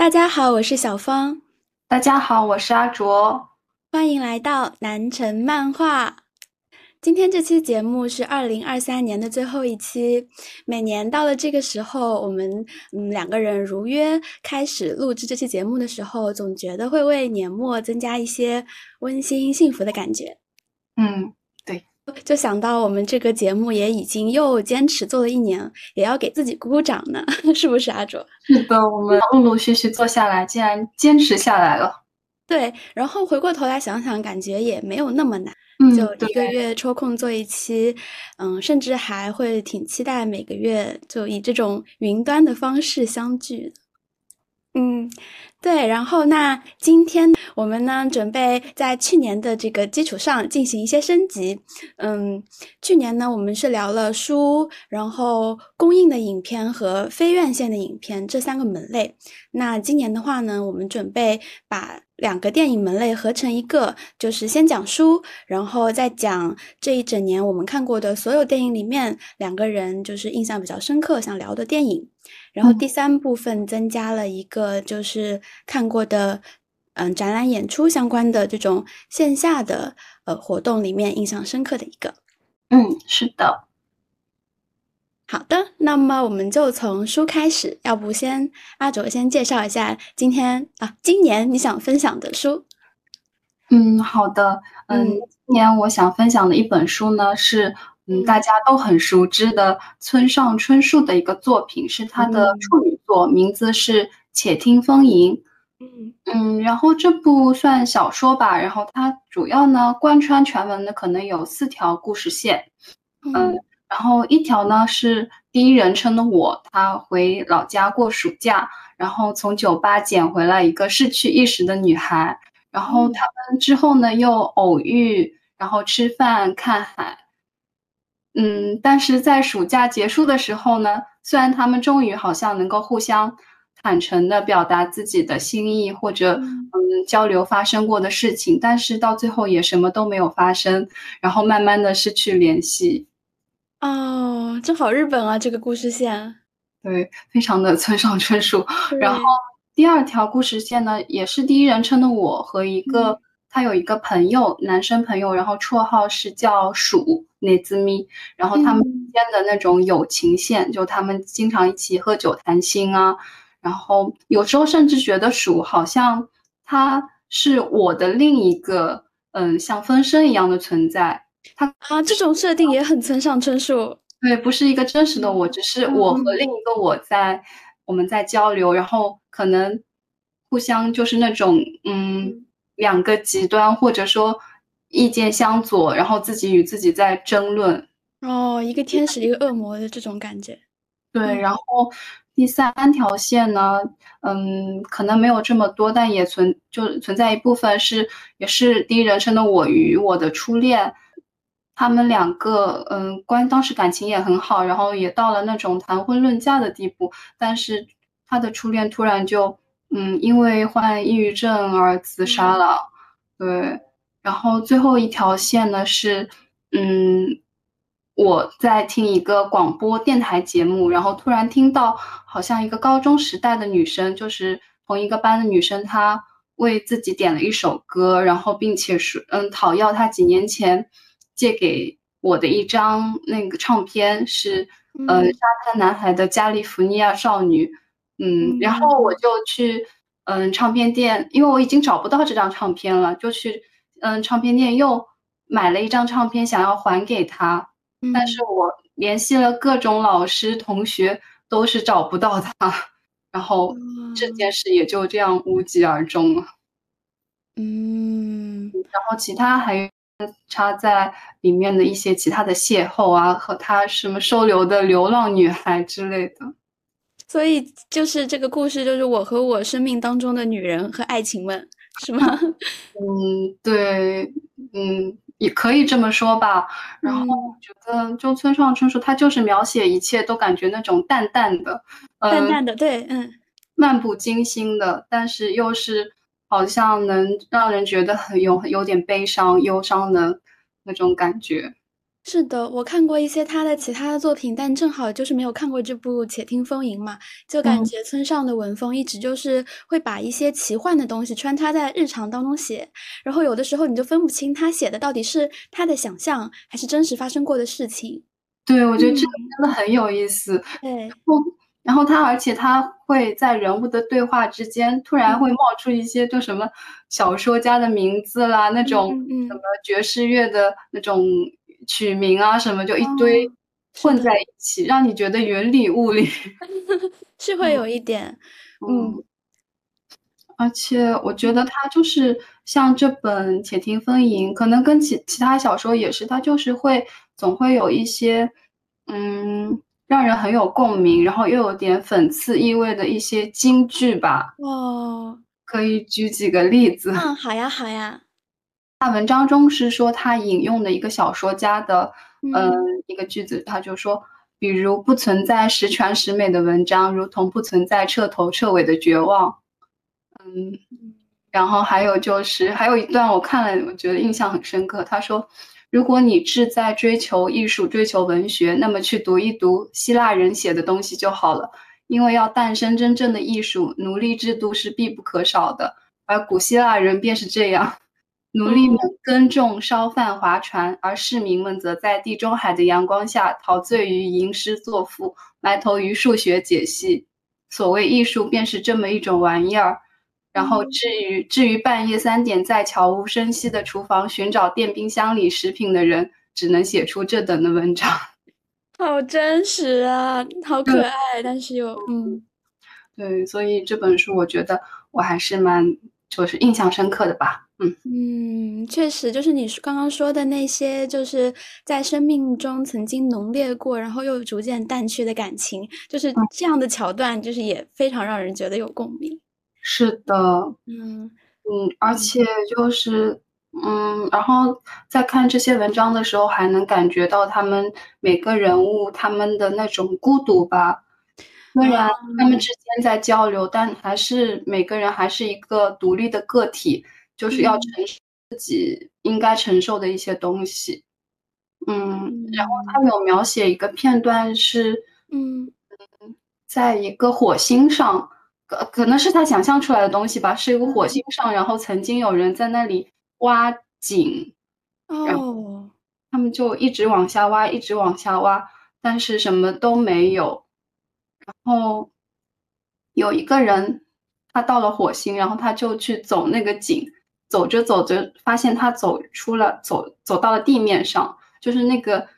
大家好，我是小芳。大家好，我是阿卓。欢迎来到南城漫画。今天这期节目是二零二三年的最后一期。每年到了这个时候，我们嗯两个人如约开始录制这期节目的时候，总觉得会为年末增加一些温馨幸福的感觉。嗯，对。就想到我们这个节目也已经又坚持做了一年，也要给自己鼓鼓掌呢，是不是阿卓？是的，我们陆陆续续做下来，竟然坚持下来了。对，然后回过头来想想，感觉也没有那么难，就一个月抽空做一期，嗯，甚至还会挺期待每个月就以这种云端的方式相聚。嗯，对，然后那今天我们呢，准备在去年的这个基础上进行一些升级。嗯，去年呢，我们是聊了书，然后公映的影片和非院线的影片这三个门类。那今年的话呢，我们准备把两个电影门类合成一个，就是先讲书，然后再讲这一整年我们看过的所有电影里面两个人就是印象比较深刻想聊的电影。然后第三部分增加了一个，就是看过的，嗯，展览、演出相关的这种线下的呃活动里面印象深刻的一个。嗯，是的。好的，那么我们就从书开始，要不先阿卓先介绍一下今天啊，今年你想分享的书。嗯，好的。嗯，今年我想分享的一本书呢是。嗯，大家都很熟知的村上春树的一个作品是他的处女作，名字是《且听风吟》。嗯嗯，然后这部算小说吧，然后它主要呢贯穿全文的可能有四条故事线。嗯，然后一条呢是第一人称的我，他回老家过暑假，然后从酒吧捡回来一个失去意识的女孩，然后他们之后呢又偶遇，然后吃饭看海。嗯，但是在暑假结束的时候呢，虽然他们终于好像能够互相坦诚的表达自己的心意，或者嗯交流发生过的事情，但是到最后也什么都没有发生，然后慢慢的失去联系。哦，正好日本啊，这个故事线，对，非常的村上春树。然后第二条故事线呢，也是第一人称的我和一个。他有一个朋友，男生朋友，然后绰号是叫鼠内兹咪，然后他们之间的那种友情线，就他们经常一起喝酒谈心啊，然后有时候甚至觉得鼠好像他是我的另一个，嗯，像分身一样的存在。他啊，这种设定也很村上春树。对，不是一个真实的我，只是我和另一个我在我们在交流，然后可能互相就是那种嗯。两个极端，或者说意见相左，然后自己与自己在争论。哦，一个天使，一个恶魔的这种感觉。对，然后第三条线呢，嗯，可能没有这么多，但也存就存在一部分是，也是第一人称的我与我的初恋，他们两个，嗯，关当时感情也很好，然后也到了那种谈婚论嫁的地步，但是他的初恋突然就。嗯，因为患抑郁症而自杀了，对。然后最后一条线呢是，嗯，我在听一个广播电台节目，然后突然听到好像一个高中时代的女生，就是同一个班的女生，她为自己点了一首歌，然后并且是嗯讨要她几年前借给我的一张那个唱片，是呃沙滩男孩的加利福尼亚少女。嗯，然后我就去，嗯，唱片店，因为我已经找不到这张唱片了，就去，嗯，唱片店又买了一张唱片，想要还给他，但是我联系了各种老师同学，都是找不到他，然后这件事也就这样无疾而终了。嗯，然后其他还插在里面的一些其他的邂逅啊，和他什么收留的流浪女孩之类的。所以就是这个故事，就是我和我生命当中的女人和爱情们，是吗？嗯，对，嗯，也可以这么说吧。然后我觉得，就村上春树，他就是描写一切都感觉那种淡淡的，淡淡的，对，嗯，漫不经心的，但是又是好像能让人觉得很有有点悲伤、忧伤的那种感觉。是的，我看过一些他的其他的作品，但正好就是没有看过这部《且听风吟》嘛，就感觉村上的文风一直就是会把一些奇幻的东西穿插在日常当中写，然后有的时候你就分不清他写的到底是他的想象还是真实发生过的事情。对，我觉得这个真的很有意思。对，然后他而且他会在人物的对话之间突然会冒出一些就什么小说家的名字啦，那种什么爵士乐的那种。取名啊，什么就一堆混在一起，让你觉得云里雾里，是会有一点，嗯。而且我觉得他就是像这本《且听风吟》，可能跟其其他小说也是，他就是会总会有一些，嗯，让人很有共鸣，然后又有点讽刺意味的一些金句吧。哦，可以举几个例子。嗯，好呀，好呀。他文章中是说他引用的一个小说家的，嗯，一个句子，他就说，比如不存在十全十美的文章，如同不存在彻头彻尾的绝望，嗯，然后还有就是还有一段我看了，我觉得印象很深刻。他说，如果你志在追求艺术、追求文学，那么去读一读希腊人写的东西就好了，因为要诞生真正的艺术，奴隶制度是必不可少的，而古希腊人便是这样。奴隶们耕种、烧饭、划船，而市民们则在地中海的阳光下陶醉于吟诗作赋，埋头于数学解析。所谓艺术，便是这么一种玩意儿。然后，至于至于半夜三点在悄无声息的厨房寻找电冰箱里食品的人，只能写出这等的文章。好真实啊，好可爱，但是又嗯，对，所以这本书我觉得我还是蛮就是印象深刻的吧。嗯确实，就是你刚刚说的那些，就是在生命中曾经浓烈过，然后又逐渐淡去的感情，就是这样的桥段，就是也非常让人觉得有共鸣。是的，嗯嗯，而且就是嗯，然后在看这些文章的时候，还能感觉到他们每个人物他们的那种孤独吧。虽然他们之间在交流，但还是每个人还是一个独立的个体。就是要承受自己应该承受的一些东西，嗯，然后他有描写一个片段是，嗯。在一个火星上，可可能是他想象出来的东西吧，是一个火星上，然后曾经有人在那里挖井，哦，他们就一直往下挖，一直往下挖，但是什么都没有，然后有一个人他到了火星，然后他就去走那个井。走着走着，发现他走出了走走到了地面上，就是那个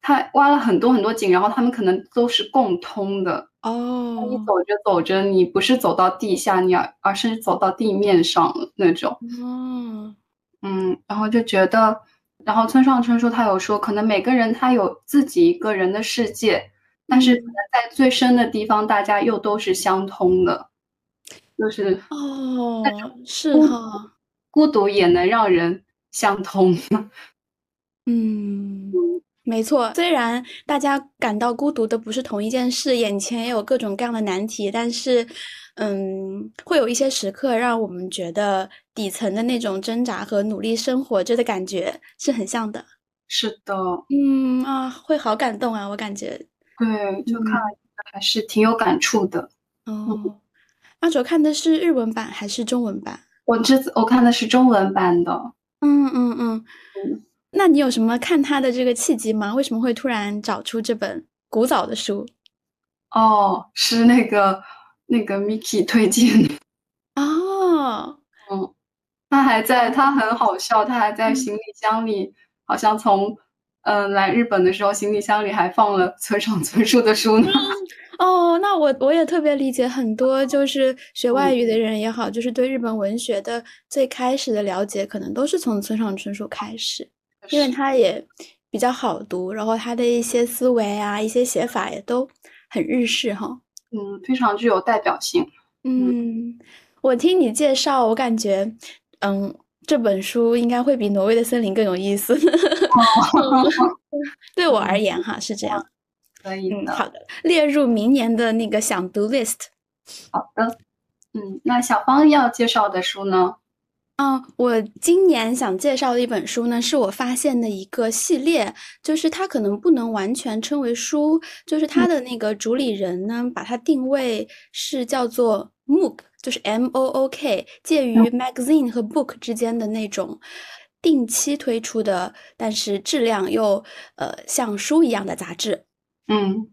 他挖了很多很多井，然后他们可能都是共通的哦。你走着走着，你不是走到地下，你而而是走到地面上那种。哦，嗯，然后就觉得，然后村上春树他有说，可能每个人他有自己一个人的世界，但是可能在最深的地方，大家又都是相通的，就是哦，是哈。孤独也能让人相通。嗯，没错。虽然大家感到孤独的不是同一件事，眼前也有各种各样的难题，但是，嗯，会有一些时刻让我们觉得底层的那种挣扎和努力生活着的感觉是很像的。是的，嗯啊，会好感动啊，我感觉。对，就看了还是挺有感触的。哦，阿卓看的是日文版还是中文版？我这次我看的是中文版的，嗯嗯嗯嗯，那你有什么看他的这个契机吗？为什么会突然找出这本古早的书？哦，是那个那个 Miki 推荐的。哦，嗯，他还在，他很好笑，他还在行李箱里，好像从嗯来日本的时候，行李箱里还放了村上春树的书呢。哦，那我我也特别理解很多，就是学外语的人也好，就是对日本文学的最开始的了解，可能都是从村上春树开始，因为他也比较好读，然后他的一些思维啊，一些写法也都很日式哈，嗯，非常具有代表性。嗯，我听你介绍，我感觉，嗯，这本书应该会比《挪威的森林》更有意思。对我而言哈，是这样。可以的，好的，列入明年的那个想读 list。好的，嗯，那小芳要介绍的书呢？嗯，我今年想介绍的一本书呢，是我发现的一个系列，就是它可能不能完全称为书，就是它的那个主理人呢，把它定位是叫做 MOOC，就是 M O O K，介于 magazine 和 book 之间的那种定期推出的，但是质量又呃像书一样的杂志。嗯，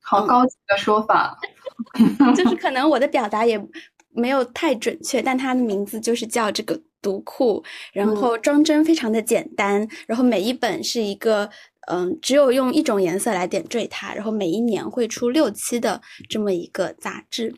好高级的说法，就是可能我的表达也。没有太准确，但它的名字就是叫这个读库，然后装帧非常的简单，然后每一本是一个，嗯，只有用一种颜色来点缀它，然后每一年会出六期的这么一个杂志，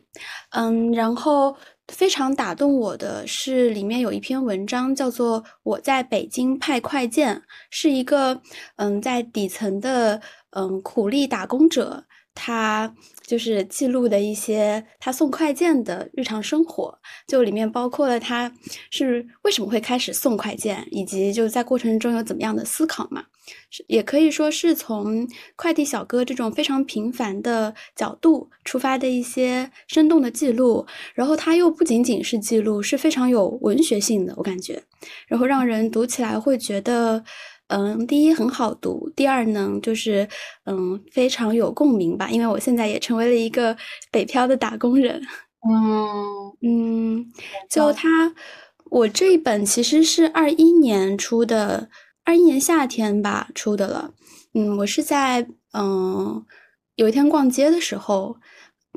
嗯，然后非常打动我的是里面有一篇文章叫做《我在北京派快件》，是一个嗯在底层的嗯苦力打工者。他就是记录的一些他送快件的日常生活，就里面包括了他是为什么会开始送快件，以及就在过程中有怎么样的思考嘛，是也可以说是从快递小哥这种非常平凡的角度出发的一些生动的记录，然后他又不仅仅是记录，是非常有文学性的，我感觉，然后让人读起来会觉得。嗯，第一很好读，第二呢，就是嗯非常有共鸣吧，因为我现在也成为了一个北漂的打工人。嗯 嗯，就他，我这一本其实是二一年出的，二一年夏天吧出的了。嗯，我是在嗯有一天逛街的时候，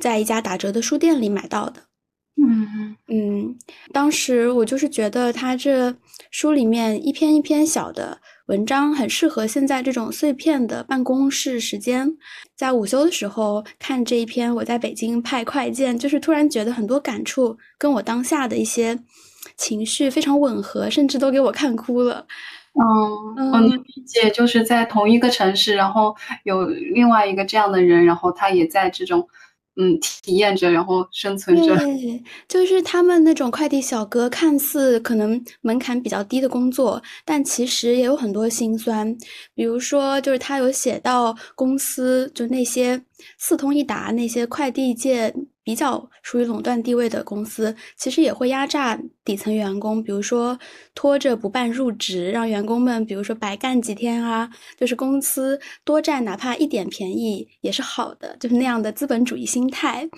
在一家打折的书店里买到的。嗯嗯，当时我就是觉得他这书里面一篇一篇小的。文章很适合现在这种碎片的办公室时间，在午休的时候看这一篇。我在北京派快件，就是突然觉得很多感触跟我当下的一些情绪非常吻合，甚至都给我看哭了。嗯，我能理解，就是在同一个城市，然后有另外一个这样的人，然后他也在这种。嗯，体验着，然后生存着。对，就是他们那种快递小哥，看似可能门槛比较低的工作，但其实也有很多辛酸。比如说，就是他有写到公司，就那些四通一达那些快递界。比较属于垄断地位的公司，其实也会压榨底层员工，比如说拖着不办入职，让员工们比如说白干几天啊，就是公司多占哪怕一点便宜也是好的，就是那样的资本主义心态。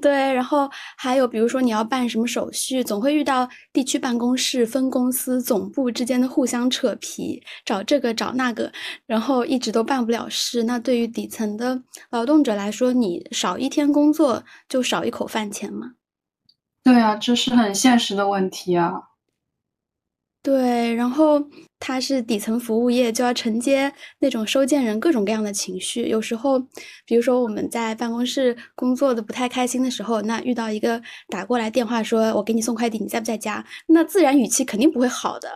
对，然后还有比如说你要办什么手续，总会遇到地区办公室、分公司、总部之间的互相扯皮，找这个找那个，然后一直都办不了事。那对于底层的劳动者来说，你少一天工作就少一口饭钱嘛？对啊，这是很现实的问题啊。对，然后他是底层服务业，就要承接那种收件人各种各样的情绪。有时候，比如说我们在办公室工作的不太开心的时候，那遇到一个打过来电话说“我给你送快递，你在不在家”，那自然语气肯定不会好的。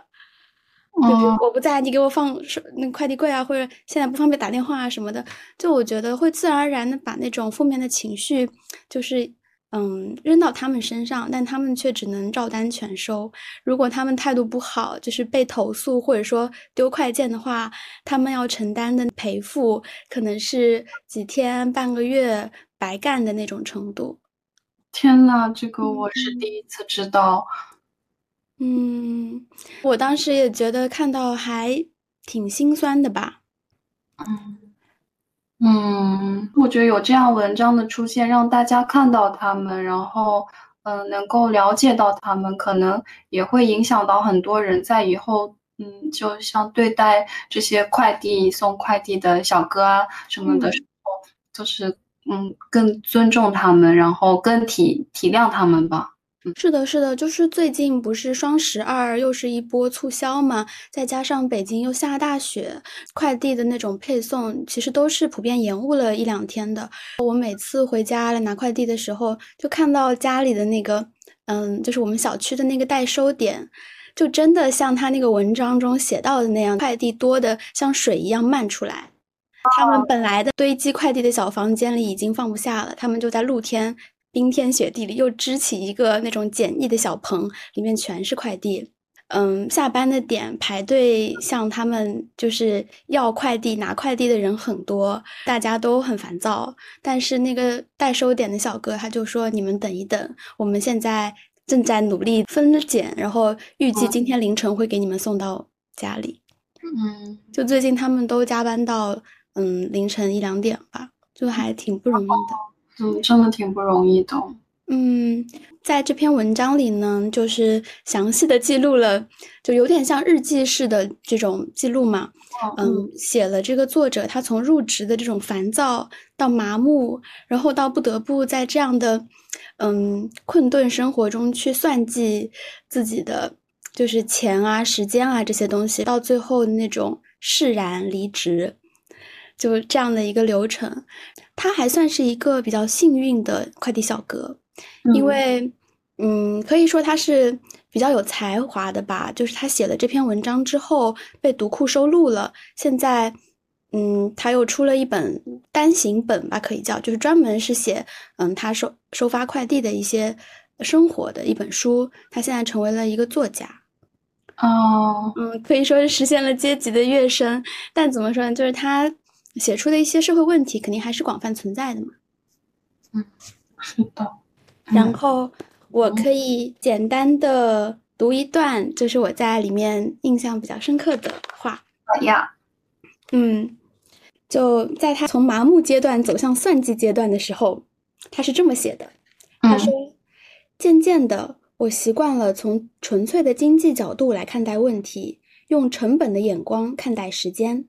就比如，我不在，你给我放那快递柜啊，或者现在不方便打电话啊什么的，就我觉得会自然而然的把那种负面的情绪，就是。嗯，扔到他们身上，但他们却只能照单全收。如果他们态度不好，就是被投诉或者说丢快件的话，他们要承担的赔付可能是几天、半个月白干的那种程度。天呐，这个我是第一次知道。嗯，我当时也觉得看到还挺心酸的吧。嗯。嗯，我觉得有这样文章的出现，让大家看到他们，然后，嗯，能够了解到他们，可能也会影响到很多人在以后，嗯，就像对待这些快递送快递的小哥啊什么的时候，就是，嗯，更尊重他们，然后更体体谅他们吧。是的，是的，就是最近不是双十二又是一波促销嘛，再加上北京又下大雪，快递的那种配送其实都是普遍延误了一两天的。我每次回家来拿快递的时候，就看到家里的那个，嗯，就是我们小区的那个代收点，就真的像他那个文章中写到的那样，快递多的像水一样漫出来。他们本来的堆积快递的小房间里已经放不下了，他们就在露天。冰天雪地里又支起一个那种简易的小棚，里面全是快递。嗯，下班的点排队向他们就是要快递、拿快递的人很多，大家都很烦躁。但是那个代收点的小哥他就说：“你们等一等，我们现在正在努力分拣，然后预计今天凌晨会给你们送到家里。嗯，就最近他们都加班到嗯凌晨一两点吧，就还挺不容易的。嗯，真的挺不容易的。嗯，在这篇文章里呢，就是详细的记录了，就有点像日记式的这种记录嘛。嗯，写了这个作者他从入职的这种烦躁到麻木，然后到不得不在这样的嗯困顿生活中去算计自己的就是钱啊、时间啊这些东西，到最后那种释然离职，就这样的一个流程。他还算是一个比较幸运的快递小哥。因为，嗯，可以说他是比较有才华的吧。就是他写了这篇文章之后，被读库收录了。现在，嗯，他又出了一本单行本吧，可以叫，就是专门是写，嗯，他收收发快递的一些生活的一本书。他现在成为了一个作家。哦，嗯，可以说是实现了阶级的跃升。但怎么说呢？就是他写出的一些社会问题，肯定还是广泛存在的嘛。嗯，是的。然后我可以简单的读一段，就是我在里面印象比较深刻的话。好呀，嗯，就在他从麻木阶段走向算计阶段的时候，他是这么写的。他说：“渐渐的，我习惯了从纯粹的经济角度来看待问题，用成本的眼光看待时间。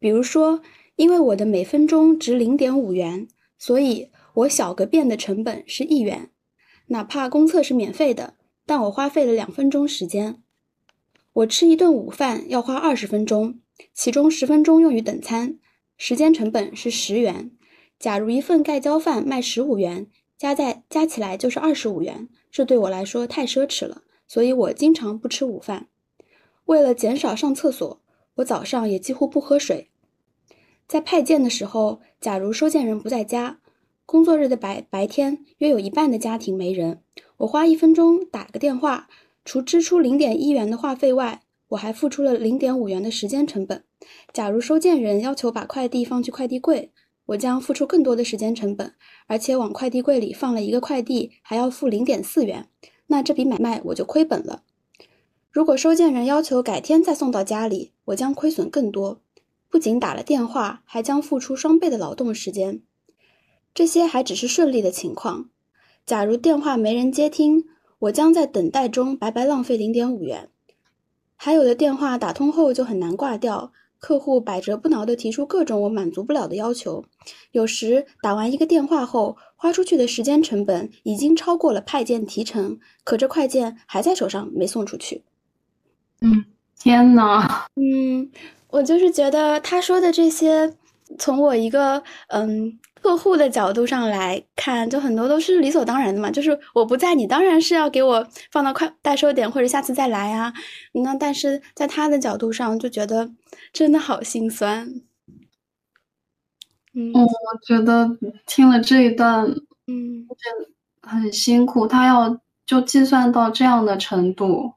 比如说，因为我的每分钟值零点五元，所以。”我小个便的成本是一元，哪怕公厕是免费的，但我花费了两分钟时间。我吃一顿午饭要花二十分钟，其中十分钟用于等餐，时间成本是十元。假如一份盖浇饭卖十五元，加在加起来就是二十五元，这对我来说太奢侈了，所以我经常不吃午饭。为了减少上厕所，我早上也几乎不喝水。在派件的时候，假如收件人不在家。工作日的白白天，约有一半的家庭没人。我花一分钟打个电话，除支出零点一元的话费外，我还付出了零点五元的时间成本。假如收件人要求把快递放去快递柜，我将付出更多的时间成本，而且往快递柜里放了一个快递还要付零点四元，那这笔买卖我就亏本了。如果收件人要求改天再送到家里，我将亏损更多，不仅打了电话，还将付出双倍的劳动时间。这些还只是顺利的情况。假如电话没人接听，我将在等待中白白浪费零点五元。还有的电话打通后就很难挂掉，客户百折不挠地提出各种我满足不了的要求。有时打完一个电话后，花出去的时间成本已经超过了派件提成，可这快件还在手上没送出去。嗯，天呐，嗯，我就是觉得他说的这些，从我一个嗯。客户的角度上来看，就很多都是理所当然的嘛。就是我不在，你当然是要给我放到快代收点，或者下次再来啊。那但是在他的角度上，就觉得真的好心酸。嗯，我觉得听了这一段，嗯，很辛苦。他要就计算到这样的程度。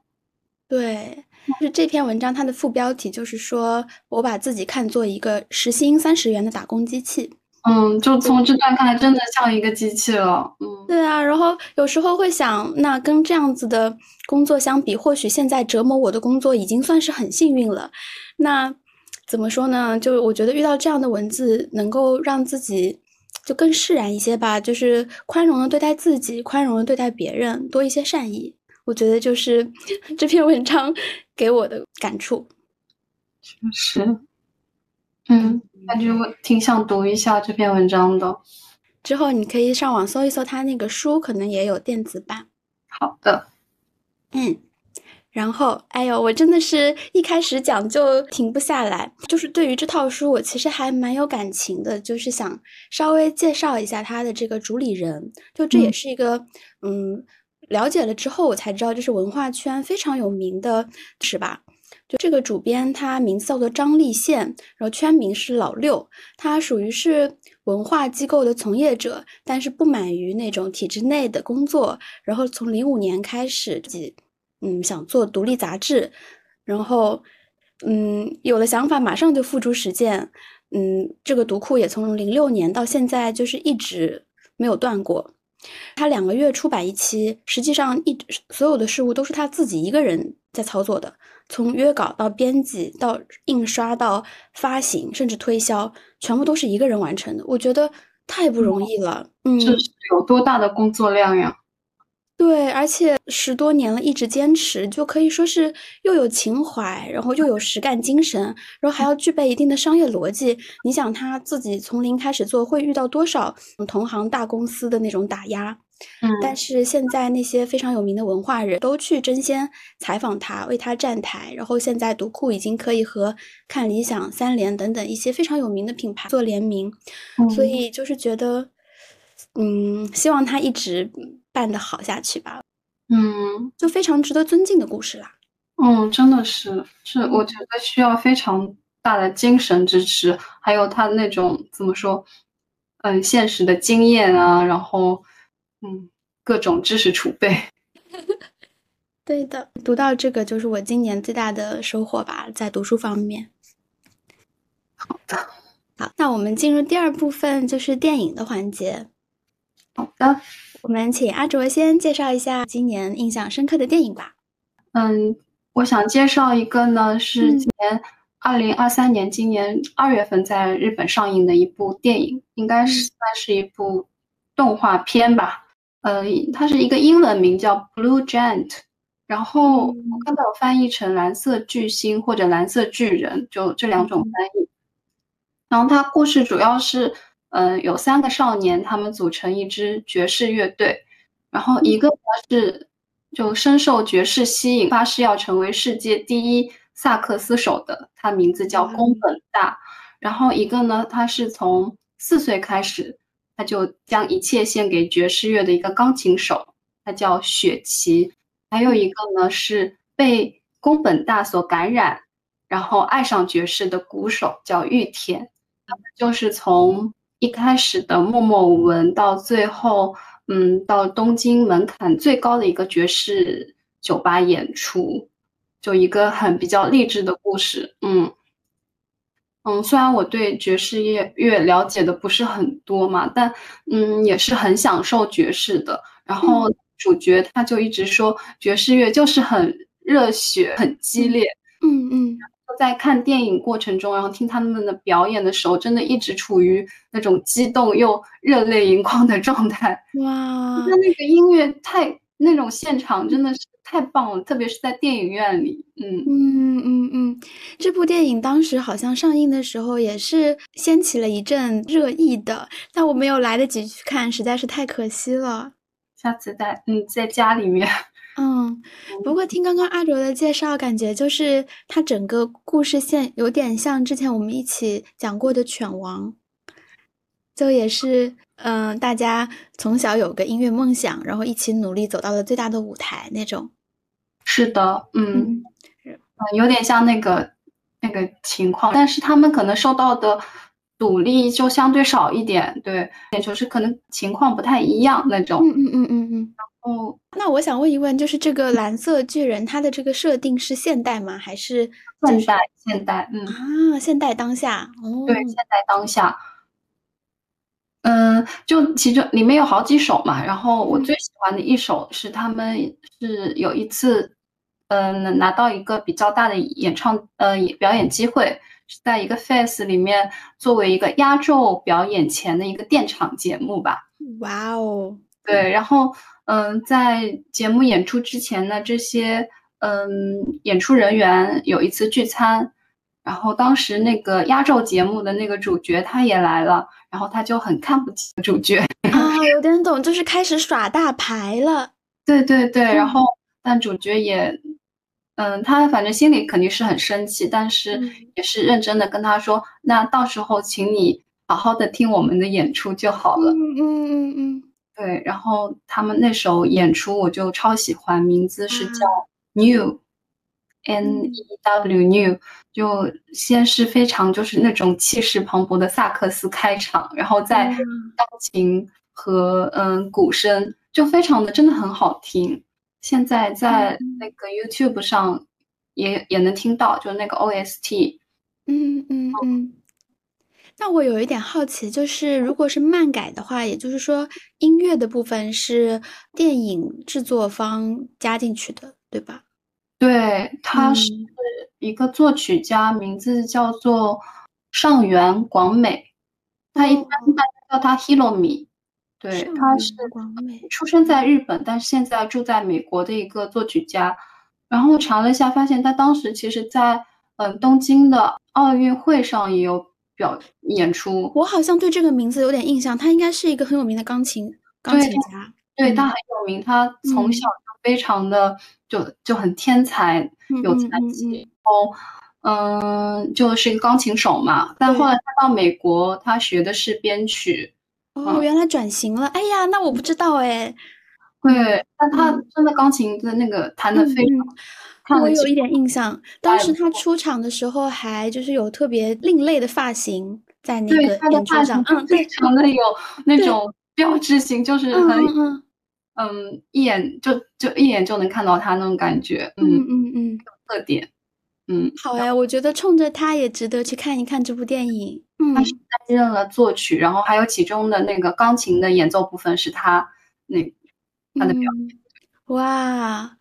对，就是这篇文章它的副标题就是说我把自己看作一个时薪三十元的打工机器。嗯，就从这段看来，真的像一个机器了。嗯，对啊。然后有时候会想，那跟这样子的工作相比，或许现在折磨我的工作已经算是很幸运了。那怎么说呢？就我觉得遇到这样的文字，能够让自己就更释然一些吧，就是宽容的对待自己，宽容的对待别人，多一些善意。我觉得就是 这篇文章给我的感触。确实。嗯，感觉我挺想读一下这篇文章的。之后你可以上网搜一搜他那个书，可能也有电子版。好的，嗯，然后，哎呦，我真的是一开始讲就停不下来。就是对于这套书，我其实还蛮有感情的，就是想稍微介绍一下他的这个主理人。就这也是一个，嗯，了解了之后我才知道，这是文化圈非常有名的，是吧？就这个主编，他名字叫做张立宪，然后圈名是老六。他属于是文化机构的从业者，但是不满于那种体制内的工作。然后从零五年开始，自己嗯想做独立杂志，然后嗯有了想法，马上就付诸实践。嗯，这个读库也从零六年到现在就是一直没有断过。他两个月出版一期，实际上一所有的事物都是他自己一个人在操作的，从约稿到编辑到印刷到发行，甚至推销，全部都是一个人完成的。我觉得太不容易了。嗯，这是有多大的工作量呀？对，而且十多年了，一直坚持，就可以说是又有情怀，然后又有实干精神，然后还要具备一定的商业逻辑。你想他自己从零开始做，会遇到多少同行大公司的那种打压？嗯，但是现在那些非常有名的文化人都去争先采访他，为他站台。然后现在读库已经可以和看理想、三联等等一些非常有名的品牌做联名，所以就是觉得，嗯，希望他一直。办得好下去吧，嗯，就非常值得尊敬的故事啦。嗯，真的是，是我觉得需要非常大的精神支持，还有他那种怎么说，嗯，现实的经验啊，然后，嗯，各种知识储备。对的，读到这个就是我今年最大的收获吧，在读书方面。好的，好，那我们进入第二部分，就是电影的环节。好的。我们请阿卓先介绍一下今年印象深刻的电影吧。嗯，我想介绍一个呢，是今年二零二三年今年二月份在日本上映的一部电影，应该是算是一部动画片吧。呃，它是一个英文名叫《Blue Giant》，然后我看到有翻译成“蓝色巨星”或者“蓝色巨人”，就这两种翻译。然后它故事主要是。嗯，有三个少年，他们组成一支爵士乐队，然后一个呢是就深受爵士吸引，发誓要成为世界第一萨克斯手的，他名字叫宫本大。然后一个呢，他是从四岁开始，他就将一切献给爵士乐的一个钢琴手，他叫雪琪。还有一个呢是被宫本大所感染，然后爱上爵士的鼓手叫玉田。他们就是从一开始的默默无闻，到最后，嗯，到东京门槛最高的一个爵士酒吧演出，就一个很比较励志的故事。嗯嗯，虽然我对爵士乐乐了解的不是很多嘛，但嗯，也是很享受爵士的。然后主角他就一直说爵士乐就是很热血、很激烈。嗯嗯。在看电影过程中，然后听他们的表演的时候，真的一直处于那种激动又热泪盈眶的状态。哇，那那个音乐太那种现场真的是太棒了，特别是在电影院里。嗯嗯嗯嗯，这部电影当时好像上映的时候也是掀起了一阵热议的，但我没有来得及去看，实在是太可惜了。下次在嗯在家里面。嗯，不过听刚刚阿卓的介绍，感觉就是他整个故事线有点像之前我们一起讲过的《犬王》，就也是嗯，大家从小有个音乐梦想，然后一起努力走到了最大的舞台那种。是的，嗯，嗯，有点像那个那个情况，但是他们可能受到的阻力就相对少一点，对，也就是可能情况不太一样那种。嗯嗯嗯嗯嗯。哦，那我想问一问，就是这个蓝色巨人，它的这个设定是现代吗？还是现代？现代，嗯啊，现代当下，哦，对，现代当下，嗯，就其中里面有好几首嘛，然后我最喜欢的一首是他们是有一次，嗯，拿到一个比较大的演唱，呃，表演机会，是在一个 face 里面作为一个压轴表演前的一个电场节目吧。哇哦，对，然后。嗯，在节目演出之前呢，这些嗯演出人员有一次聚餐，然后当时那个压轴节目的那个主角他也来了，然后他就很看不起主角 啊，有点懂，就是开始耍大牌了。对对对，然后但主角也，嗯，他反正心里肯定是很生气，但是也是认真的跟他说，那到时候请你好好的听我们的演出就好了。嗯嗯嗯嗯。对，然后他们那首演出我就超喜欢，名字是叫 New，N E W New，就先是非常就是那种气势磅礴的萨克斯开场，然后再钢琴和嗯鼓声就非常的真的很好听。现在在那个 YouTube 上也也能听到，就那个 OST。嗯嗯嗯。那我有一点好奇，就是如果是漫改的话，也就是说音乐的部分是电影制作方加进去的，对吧？对，他是一个作曲家，名字叫做上原广美，他一般大家叫他 Hiromi。对，他是出生在日本，但是现在住在美国的一个作曲家。然后查了一下，发现他当时其实在嗯东京的奥运会上也有表演出。我好像对这个名字有点印象，他应该是一个很有名的钢琴钢琴家。对他很有名，他从小就非常的就就很天才，有才气。然后嗯，就是一个钢琴手嘛。但后来他到美国，他学的是编曲。哦，原来转型了。哎呀，那我不知道哎。对，但他真的钢琴的那个弹的非常，我有一点印象。当时他出场的时候，还就是有特别另类的发型在那个演出上，嗯，非常的有 那种。标志性，就是很，嗯，一眼就就一眼就能看到他那种感觉，嗯嗯嗯，特点，嗯，好哎，我觉得冲着他也值得去看一看这部电影。嗯。他是担任了作曲，然后还有其中的那个钢琴的演奏部分是他那。他的表演，哇，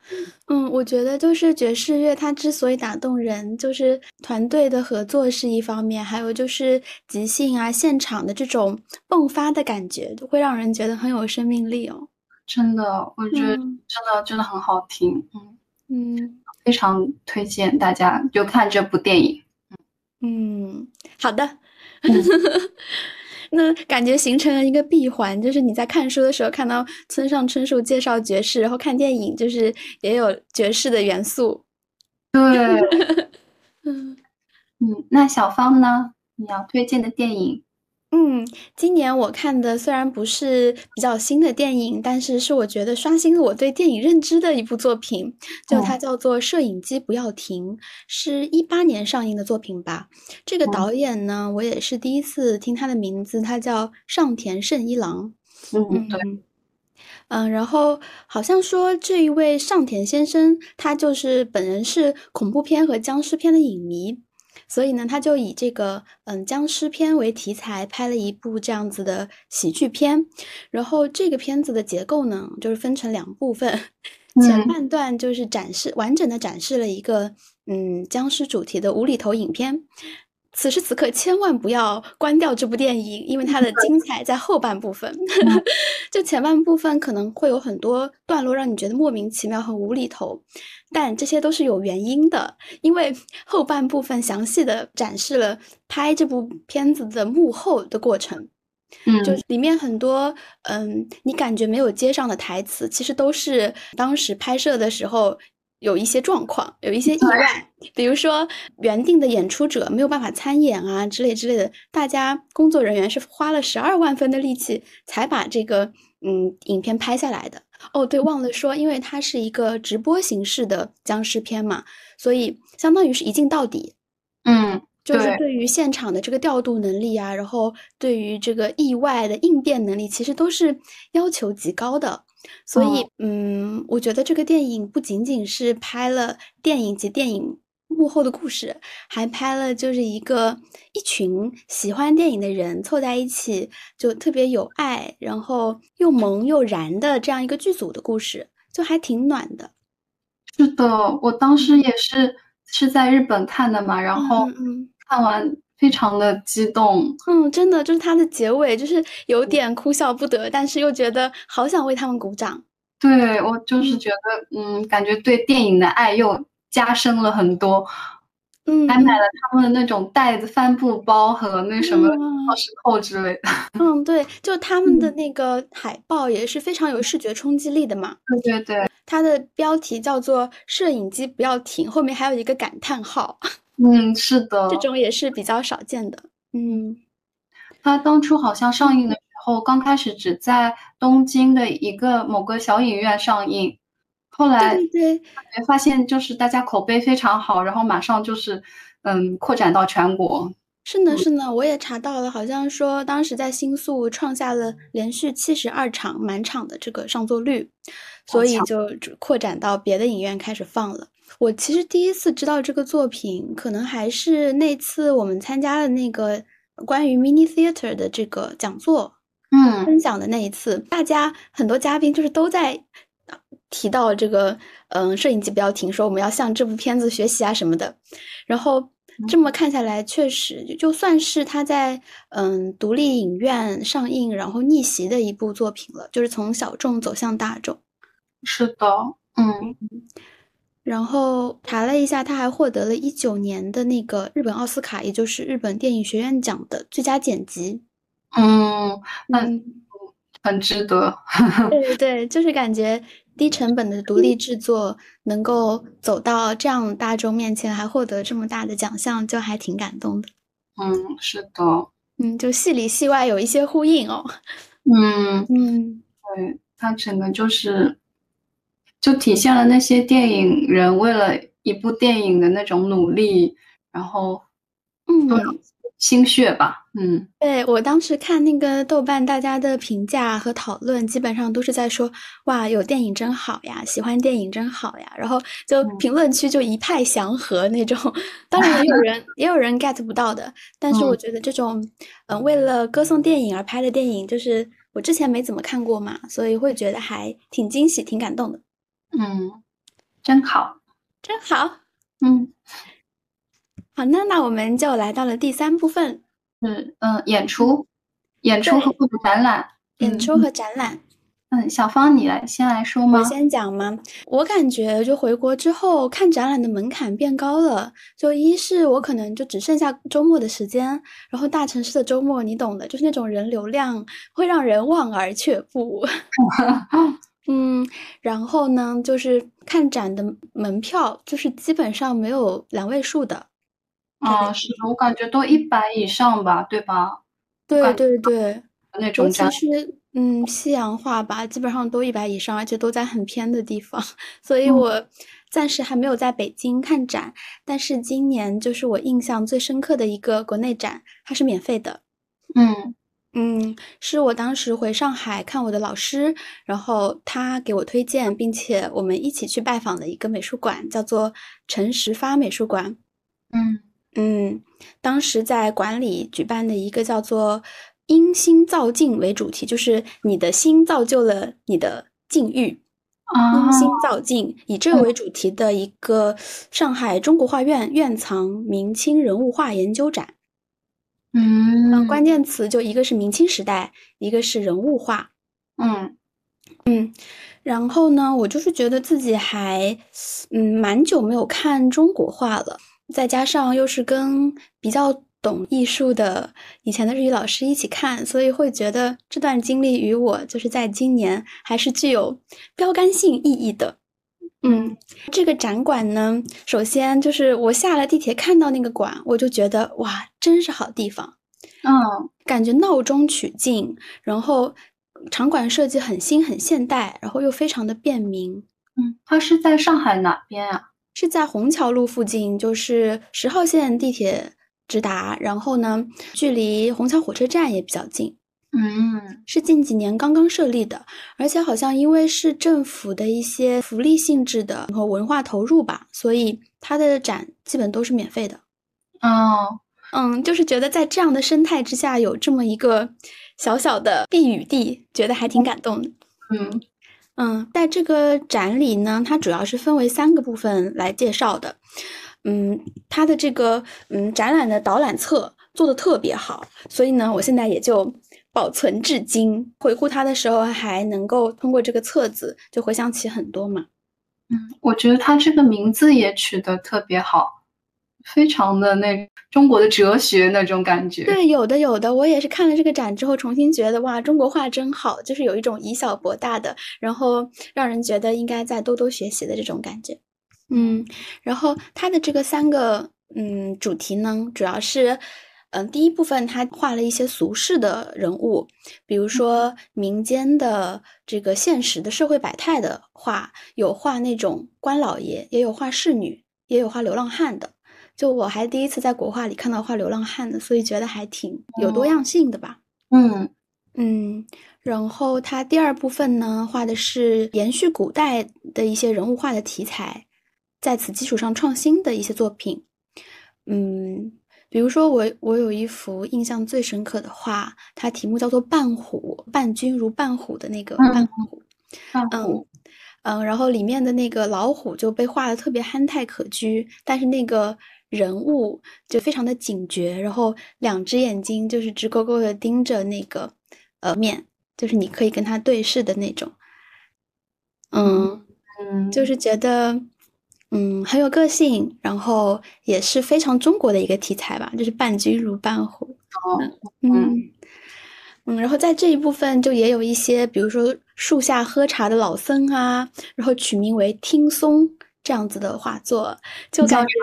嗯，我觉得就是爵士乐，它之所以打动人，就是团队的合作是一方面，还有就是即兴啊，现场的这种迸发的感觉，会让人觉得很有生命力哦。真的，我觉得真的真的很好听，嗯嗯，非常推荐大家就看这部电影。嗯，好的。那感觉形成了一个闭环，就是你在看书的时候看到村上春树介绍爵士，然后看电影就是也有爵士的元素。对，嗯嗯，那小芳呢？你要推荐的电影？嗯，今年我看的虽然不是比较新的电影，但是是我觉得刷新了我对电影认知的一部作品，就它叫做《摄影机不要停》，是一八年上映的作品吧。这个导演呢，我也是第一次听他的名字，他叫上田胜一郎。嗯，对。嗯，然后好像说这一位上田先生，他就是本人是恐怖片和僵尸片的影迷。所以呢，他就以这个嗯僵尸片为题材拍了一部这样子的喜剧片。然后这个片子的结构呢，就是分成两部分，前半段就是展示完整的展示了一个嗯僵尸主题的无厘头影片。此时此刻，千万不要关掉这部电影，因为它的精彩在后半部分。就前半部分可能会有很多段落让你觉得莫名其妙、很无厘头。但这些都是有原因的，因为 后半部分详细的展示了拍这部片子的幕后的过程，嗯，就里面很多嗯，你感觉没有接上的台词，其实都是当时拍摄的时候有一些状况，有一些意外，比如说原定的演出者没有办法参演啊之类之类的，大家工作人员是花了十二万分的力气才把这个嗯影片拍下来的。哦，对，忘了说，因为它是一个直播形式的僵尸片嘛，所以相当于是一镜到底。嗯，就是对于现场的这个调度能力啊，然后对于这个意外的应变能力，其实都是要求极高的。所以，嗯，我觉得这个电影不仅仅是拍了电影及电影。幕后的故事，还拍了就是一个一群喜欢电影的人凑在一起，就特别有爱，然后又萌又燃的这样一个剧组的故事，就还挺暖的。是的，我当时也是是在日本看的嘛，然后看完非常的激动。嗯，真的就是它的结尾就是有点哭笑不得，但是又觉得好想为他们鼓掌。对我就是觉得，嗯，感觉对电影的爱又。加深了很多，嗯，还买了他们的那种袋子、帆布包和那什么钥匙扣之类的。嗯，对，就他们的那个海报也是非常有视觉冲击力的嘛。对对对，它的标题叫做“摄影机不要停”，后面还有一个感叹号。嗯，是的，这种也是比较少见的。嗯，它当初好像上映的时候，刚开始只在东京的一个某个小影院上映。后来对对发现就是大家口碑非常好，然后马上就是嗯扩展到全国。是呢是呢，我也查到了，好像说当时在新宿创下了连续七十二场满场的这个上座率，所以就扩展到别的影院开始放了。我其实第一次知道这个作品，可能还是那次我们参加了那个关于 mini theater 的这个讲座，嗯，分享的那一次，大家很多嘉宾就是都在提到这个，嗯，摄影机不要停，说我们要向这部片子学习啊什么的。然后这么看下来，确实就算是他在嗯独立影院上映然后逆袭的一部作品了，就是从小众走向大众。是的，嗯。然后查了一下，他还获得了一九年的那个日本奥斯卡，也就是日本电影学院奖的最佳剪辑。嗯，那很值得。对对对，就是感觉低成本的独立制作能够走到这样大众面前，还获得这么大的奖项，就还挺感动的。嗯，是的。嗯，就戏里戏外有一些呼应哦。嗯嗯，对，它整个就是。就体现了那些电影人为了一部电影的那种努力，然后，嗯，心血吧，嗯，对我当时看那个豆瓣大家的评价和讨论，基本上都是在说，哇，有电影真好呀，喜欢电影真好呀，然后就评论区就一派祥和那种。当然也有人也有人 get 不到的，但是我觉得这种，嗯，为了歌颂电影而拍的电影，就是我之前没怎么看过嘛，所以会觉得还挺惊喜，挺感动的。嗯，真好，真好。嗯，好，那那我们就来到了第三部分，是嗯，演出，演出和或者展览，演出和展览。嗯，小芳，你来先来说吗？我先讲吗？我感觉就回国之后看展览的门槛变高了。就一是我可能就只剩下周末的时间，然后大城市的周末你懂的，就是那种人流量会让人望而却步。嗯，然后呢，就是看展的门票，就是基本上没有两位数的。啊，是我感觉都一百以上吧，对吧？对对对，那种展，其实嗯，西洋画吧，基本上都一百以上，而且都在很偏的地方。所以我暂时还没有在北京看展，但是今年就是我印象最深刻的一个国内展，它是免费的。嗯。嗯，是我当时回上海看我的老师，然后他给我推荐，并且我们一起去拜访的一个美术馆，叫做陈石发美术馆。嗯嗯，当时在馆里举办的一个叫做“因心造境”为主题，就是你的心造就了你的境遇。因心造境，以这个为主题的一个上海中国画院院藏明清人物画研究展。嗯，关键词就一个是明清时代，一个是人物画。嗯嗯，然后呢，我就是觉得自己还嗯蛮久没有看中国画了，再加上又是跟比较懂艺术的以前的日语老师一起看，所以会觉得这段经历与我就是在今年还是具有标杆性意义的。嗯，这个展馆呢，首先就是我下了地铁看到那个馆，我就觉得哇，真是好地方。嗯，感觉闹中取静，然后场馆设计很新很现代，然后又非常的便民。嗯，它是在上海哪边啊？是在虹桥路附近，就是十号线地铁直达，然后呢，距离虹桥火车站也比较近。嗯，是近几年刚刚设立的，而且好像因为是政府的一些福利性质的和文化投入吧，所以它的展基本都是免费的。哦，嗯，就是觉得在这样的生态之下有这么一个小小的避雨地，觉得还挺感动的。嗯嗯，在这个展里呢，它主要是分为三个部分来介绍的。嗯，它的这个嗯展览的导览册做的特别好，所以呢，我现在也就。保存至今，回顾它的时候，还能够通过这个册子就回想起很多嘛。嗯，我觉得它这个名字也取得特别好，非常的那中国的哲学那种感觉。对，有的有的，我也是看了这个展之后，重新觉得哇，中国画真好，就是有一种以小博大的，然后让人觉得应该再多多学习的这种感觉。嗯，然后它的这个三个嗯主题呢，主要是。嗯，第一部分他画了一些俗世的人物，比如说民间的这个现实的社会百态的画，有画那种官老爷，也有画侍女，也有画流浪汉的。就我还第一次在国画里看到画流浪汉的，所以觉得还挺有多样性的吧。嗯嗯，然后他第二部分呢，画的是延续古代的一些人物画的题材，在此基础上创新的一些作品。嗯。比如说我我有一幅印象最深刻的画，它题目叫做“伴虎”，伴君如伴虎的那个伴虎，嗯嗯，然后里面的那个老虎就被画的特别憨态可掬，但是那个人物就非常的警觉，然后两只眼睛就是直勾勾的盯着那个呃面，就是你可以跟他对视的那种。嗯嗯，就是觉得，嗯，很有个性，然后也是非常中国的一个题材吧，就是伴君如伴虎。哦，嗯嗯，然后在这一部分就也有一些，比如说树下喝茶的老僧啊，然后取名为听松这样子的画作，就感觉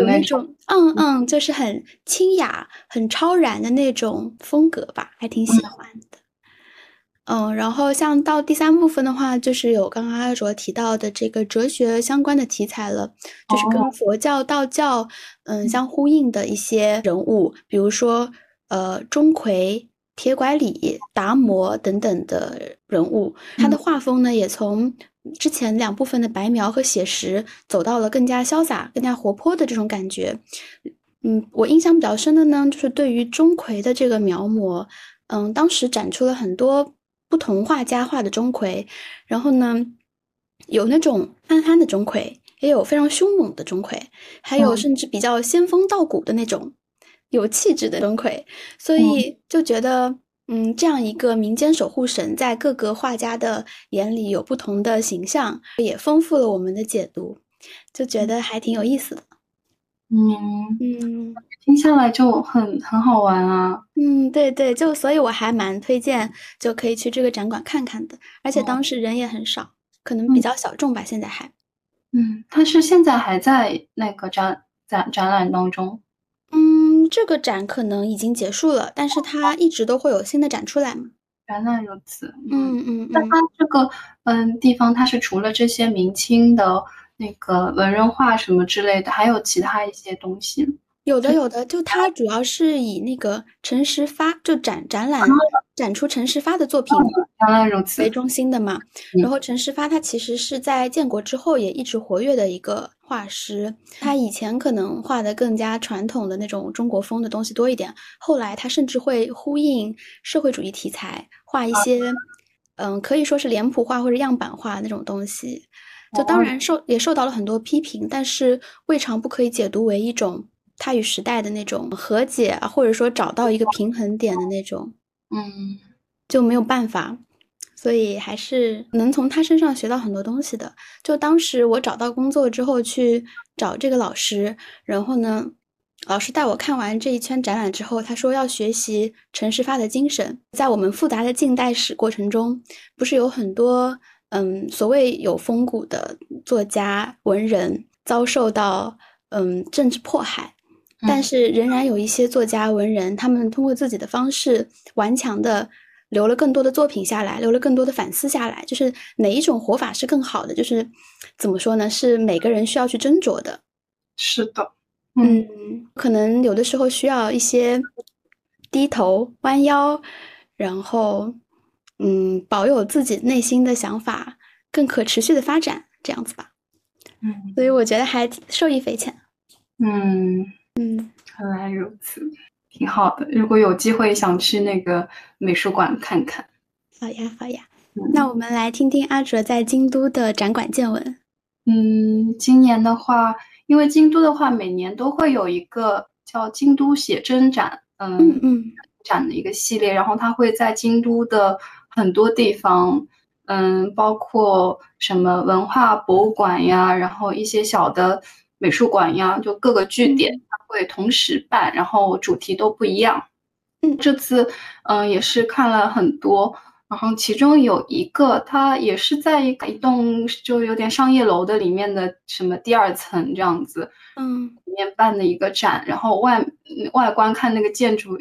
有一种，嗯嗯，就是很清雅、很超然的那种风格吧，还挺喜欢的。嗯，然后像到第三部分的话，就是有刚刚阿卓提到的这个哲学相关的题材了，就是跟佛教、道教嗯相呼应的一些人物，比如说呃钟馗、铁拐李、达摩等等的人物。他的画风呢，也从之前两部分的白描和写实，走到了更加潇洒、更加活泼的这种感觉。嗯，我印象比较深的呢，就是对于钟馗的这个描摹，嗯，当时展出了很多。不同画家画的钟馗，然后呢，有那种憨憨的钟馗，也有非常凶猛的钟馗，还有甚至比较仙风道骨的那种有气质的钟馗，所以就觉得，嗯，这样一个民间守护神，在各个画家的眼里有不同的形象，也丰富了我们的解读，就觉得还挺有意思的。嗯嗯，听下来就很很好玩啊。嗯，对对，就所以我还蛮推荐，就可以去这个展馆看看的。而且当时人也很少，可能比较小众吧。现在还，嗯，它是现在还在那个展展展览当中。嗯，这个展可能已经结束了，但是它一直都会有新的展出来嘛。原来如此。嗯嗯，那它这个嗯地方，它是除了这些明清的。那个文人画什么之类的，还有其他一些东西。有的，有的，就它主要是以那个陈石发就展展览展出陈石发的作品为中心的嘛。然后陈石发他其实是在建国之后也一直活跃的一个画师。他以前可能画的更加传统的那种中国风的东西多一点，后来他甚至会呼应社会主义题材，画一些嗯可以说是脸谱画或者样板画那种东西。就当然受也受到了很多批评，但是未尝不可以解读为一种他与时代的那种和解啊，或者说找到一个平衡点的那种，嗯，就没有办法，所以还是能从他身上学到很多东西的。就当时我找到工作之后去找这个老师，然后呢，老师带我看完这一圈展览之后，他说要学习陈实发的精神，在我们复杂的近代史过程中，不是有很多。嗯，所谓有风骨的作家文人遭受到嗯政治迫害，但是仍然有一些作家文人，他们通过自己的方式顽强的留了更多的作品下来，留了更多的反思下来。就是哪一种活法是更好的？就是怎么说呢？是每个人需要去斟酌的。是的，嗯，可能有的时候需要一些低头弯腰，然后。嗯，保有自己内心的想法，更可持续的发展，这样子吧。嗯，所以我觉得还受益匪浅。嗯嗯，原来如此，挺好的。如果有机会，想去那个美术馆看看。好呀，好呀。那我们来听听阿哲在京都的展馆见闻。嗯，今年的话，因为京都的话，每年都会有一个叫京都写真展，嗯嗯，展的一个系列，然后它会在京都的。很多地方，嗯，包括什么文化博物馆呀，然后一些小的美术馆呀，就各个据点，它会同时办，然后主题都不一样。嗯，这次，嗯，也是看了很多，然后其中有一个，它也是在一栋就有点商业楼的里面的什么第二层这样子，嗯，里面办的一个展，然后外外观看那个建筑。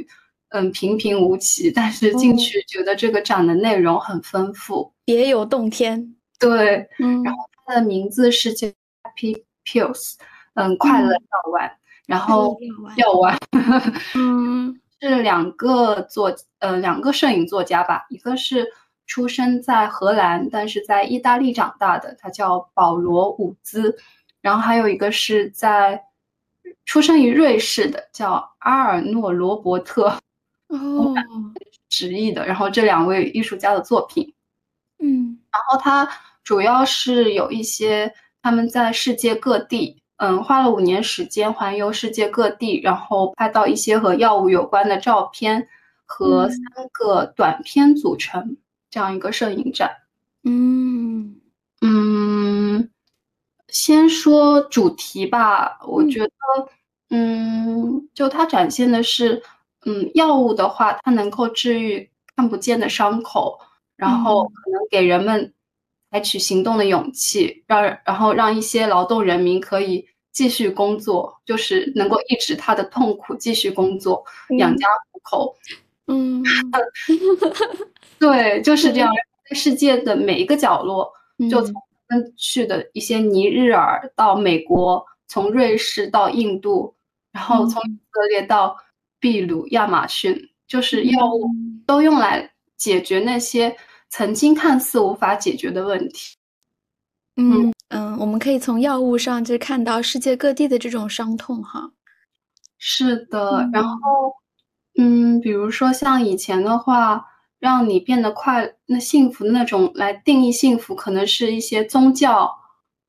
嗯，平平无奇，但是进去觉得这个展的内容很丰富，别有洞天。对，嗯，然后它的名字是叫 Happy Pills，嗯，快乐药丸，然后药丸，嗯，是两个作，呃，两个摄影作家吧，一个是出生在荷兰，但是在意大利长大的，他叫保罗伍兹，然后还有一个是在。出生于瑞士的，叫阿尔诺·罗伯特，哦，直译的。然后这两位艺术家的作品，嗯，然后他主要是有一些他们在世界各地，嗯，花了五年时间环游世界各地，然后拍到一些和药物有关的照片和三个短片组成这样一个摄影展。嗯嗯，先说主题吧，我觉得。嗯，就它展现的是，嗯，药物的话，它能够治愈看不见的伤口，然后可能给人们采取行动的勇气，让然后让一些劳动人民可以继续工作，就是能够抑制他的痛苦，继续工作，养家糊口。嗯，对，就是这样。在世界的每一个角落，就从去的一些尼日尔到美国，从瑞士到印度。然后从以色列到秘鲁、亚马逊，就是药物都用来解决那些曾经看似无法解决的问题。嗯嗯，我们可以从药物上就看到世界各地的这种伤痛，哈。是的，然后嗯，比如说像以前的话，让你变得快、那幸福的那种来定义幸福，可能是一些宗教、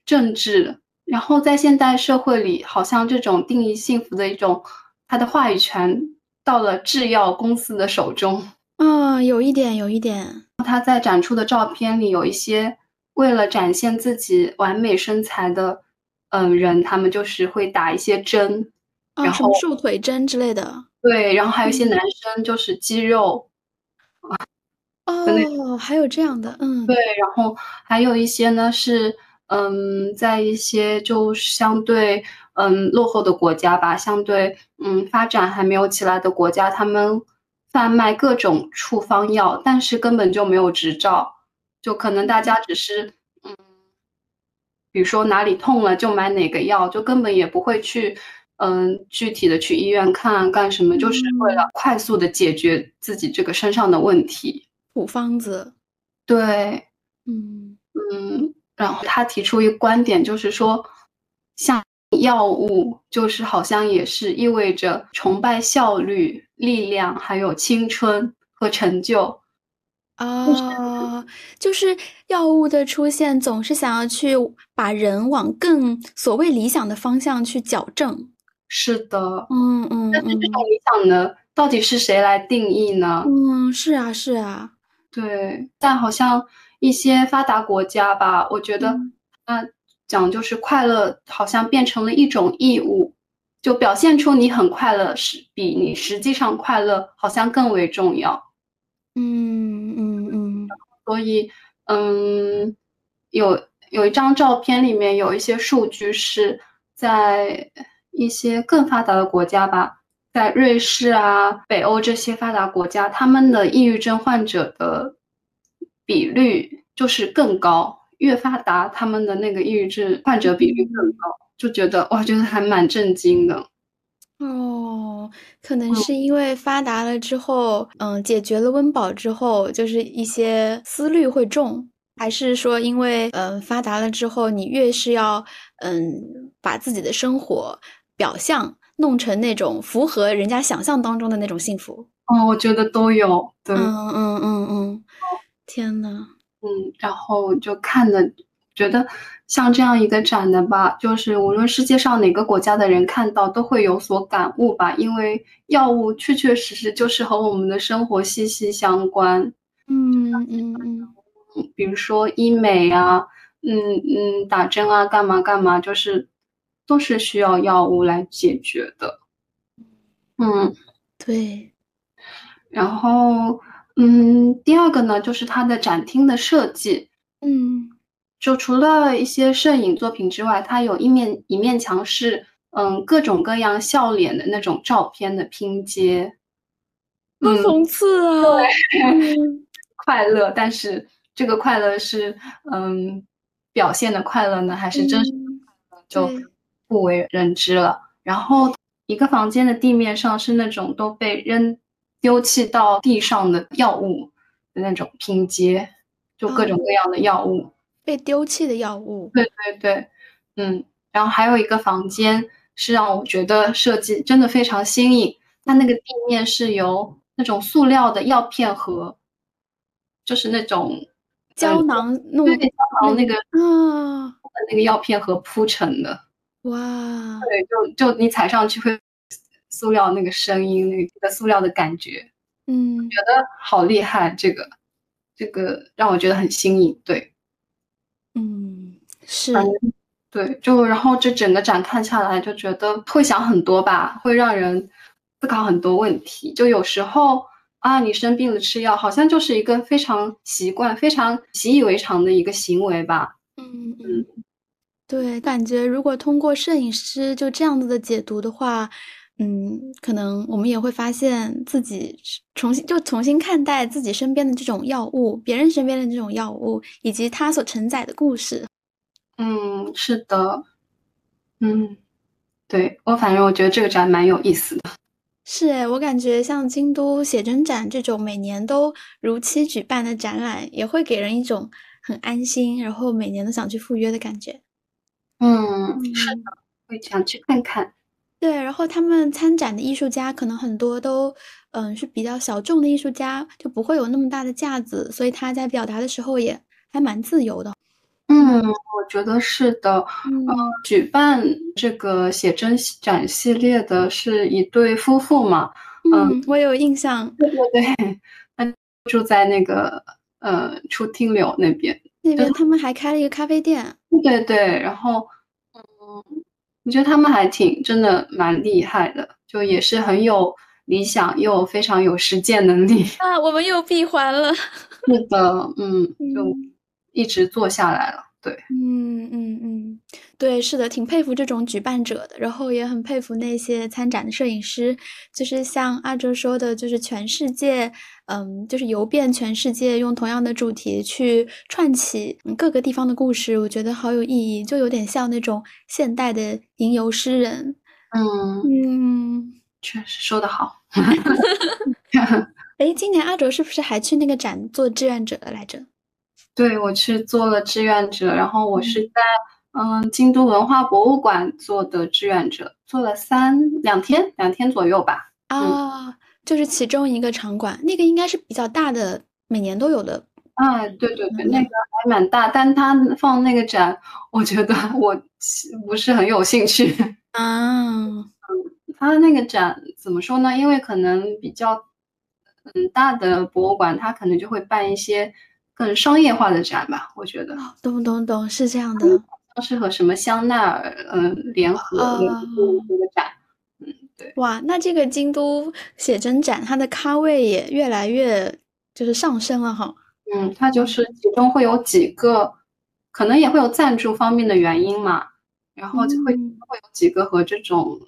政治。然后在现代社会里，好像这种定义幸福的一种，它的话语权到了制药公司的手中。嗯，有一点，有一点。他在展出的照片里，有一些为了展现自己完美身材的，嗯，人，他们就是会打一些针，然后瘦腿针之类的。对，然后还有一些男生就是肌肉。哦，还有这样的，嗯，对，然后还有一些呢是。嗯，在一些就相对嗯落后的国家吧，相对嗯发展还没有起来的国家，他们贩卖各种处方药，但是根本就没有执照，就可能大家只是嗯，比如说哪里痛了就买哪个药，就根本也不会去嗯具体的去医院看干什么，就是为了快速的解决自己这个身上的问题。土方子，对，嗯嗯。然后他提出一个观点，就是说，像药物，就是好像也是意味着崇拜效率、力量，还有青春和成就。啊，就是药物的出现，总是想要去把人往更所谓理想的方向去矫正。是的，嗯嗯。但是这种理想呢，到底是谁来定义呢？嗯，是啊，是啊，对，但好像。一些发达国家吧，我觉得，那讲就是快乐，好像变成了一种义务，就表现出你很快乐，是比你实际上快乐好像更为重要。嗯嗯嗯。所以，嗯，有有一张照片里面有一些数据是在一些更发达的国家吧，在瑞士啊、北欧这些发达国家，他们的抑郁症患者的。比率就是更高，越发达，他们的那个抑郁症患者比率更高，就觉得哇，觉得还蛮震惊的。哦，可能是因为发达了之后，嗯，解决了温饱之后，就是一些思虑会重，还是说因为嗯发达了之后，你越是要嗯把自己的生活表象弄成那种符合人家想象当中的那种幸福？哦，我觉得都有。对，嗯嗯嗯嗯。天呐，嗯，然后就看的觉得像这样一个展的吧，就是无论世界上哪个国家的人看到都会有所感悟吧，因为药物确确实实就是和我们的生活息息相关。嗯嗯嗯，比如说医美啊，嗯嗯，打针啊，干嘛干嘛，就是都是需要药物来解决的。嗯，对，然后。嗯，第二个呢，就是它的展厅的设计。嗯，就除了一些摄影作品之外，它有一面一面墙是嗯各种各样笑脸的那种照片的拼接。好讽刺啊！对，快乐，但是这个快乐是嗯表现的快乐呢，还是真实就不为人知了。然后一个房间的地面上是那种都被扔。丢弃到地上的药物的那种拼接，就各种各样的药物，被丢弃的药物。对对对，嗯，然后还有一个房间，是让我觉得设计真的非常新颖。它那个地面是由那种塑料的药片盒，就是那种胶囊弄对胶囊那个啊，那个药片盒铺成的。哇，对，就就你踩上去会塑料那个声音，那个塑料的感觉，嗯，觉得好厉害。这个这个让我觉得很新颖。对，嗯，是。对，就然后这整个展看下来，就觉得会想很多吧，会让人思考很多问题。就有时候啊，你生病了吃药，好像就是一个非常习惯、非常习以为常的一个行为吧。嗯嗯，对，感觉如果通过摄影师就这样子的解读的话，嗯，可能我们也会发现自己重新就重新看待自己身边的这种药物，别人身边的这种药物，以及它所承载的故事。嗯，是的，嗯，对我反正我觉得这个展蛮有意思的。是诶，我感觉像京都写真展这种每年都如期举办的展览，也会给人一种很安心，然后每年都想去赴约的感觉。嗯，是的，会想去看看。对，然后他们参展的艺术家可能很多都，嗯，是比较小众的艺术家，就不会有那么大的架子，所以他在表达的时候也还蛮自由的。嗯，我觉得是的。嗯，举办这个写真展系列的是一对夫妇嘛？嗯，我有印象。对对对，他住在那个呃出汀柳那边。那边他们还开了一个咖啡店。对对，然后嗯，我觉得他们还挺真的蛮厉害的，就也是很有理想又非常有实践能力。啊，我们又闭环了。是的，嗯，就。一直做下来了，对，嗯嗯嗯，对，是的，挺佩服这种举办者的，然后也很佩服那些参展的摄影师，就是像阿哲说的，就是全世界，嗯，就是游遍全世界，用同样的主题去串起各个地方的故事，我觉得好有意义，就有点像那种现代的吟游诗人。嗯嗯，确实说得好。哎，今年阿哲是不是还去那个展做志愿者了来着？对，我去做了志愿者，然后我是在嗯京都文化博物馆做的志愿者，做了三两天，两天左右吧。啊，就是其中一个场馆，那个应该是比较大的，每年都有的。啊，对对对，那个还蛮大，但他放那个展，我觉得我不是很有兴趣。啊，嗯，他那个展怎么说呢？因为可能比较嗯大的博物馆，他可能就会办一些。更商业化的展吧，我觉得。懂懂懂，是这样的。是和什么香奈儿嗯联合的这个展，嗯对。哇，那这个京都写真展，它的咖位也越来越就是上升了哈。嗯，它就是其中会有几个，可能也会有赞助方面的原因嘛，然后就会会有几个和这种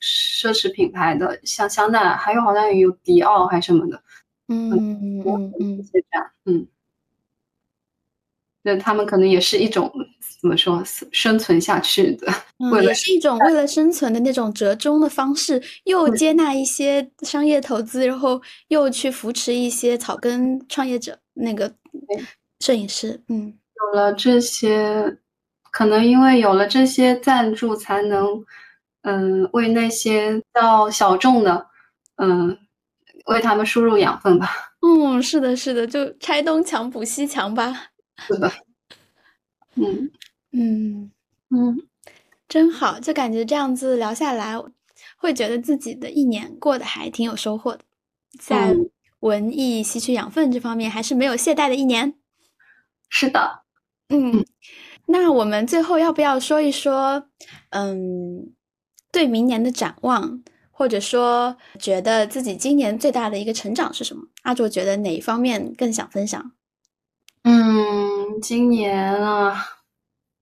奢侈品牌的，像香奈儿，还有好像有迪奥还什么的。嗯嗯嗯嗯，嗯。那他们可能也是一种怎么说生存下去的，也是一种为了生存的那种折中的方式，又接纳一些商业投资，然后又去扶持一些草根创业者，那个摄影师。嗯，有了这些，可能因为有了这些赞助，才能嗯为那些较小众的嗯为他们输入养分吧。嗯，是的，是的，就拆东墙补西墙吧。是的，嗯。嗯。嗯，真好，就感觉这样子聊下来，会觉得自己的一年过得还挺有收获的，在文艺吸取养分这方面还是没有懈怠的一年。是的，嗯，那我们最后要不要说一说，嗯，对明年的展望，或者说觉得自己今年最大的一个成长是什么？阿卓觉得哪一方面更想分享？嗯，今年啊，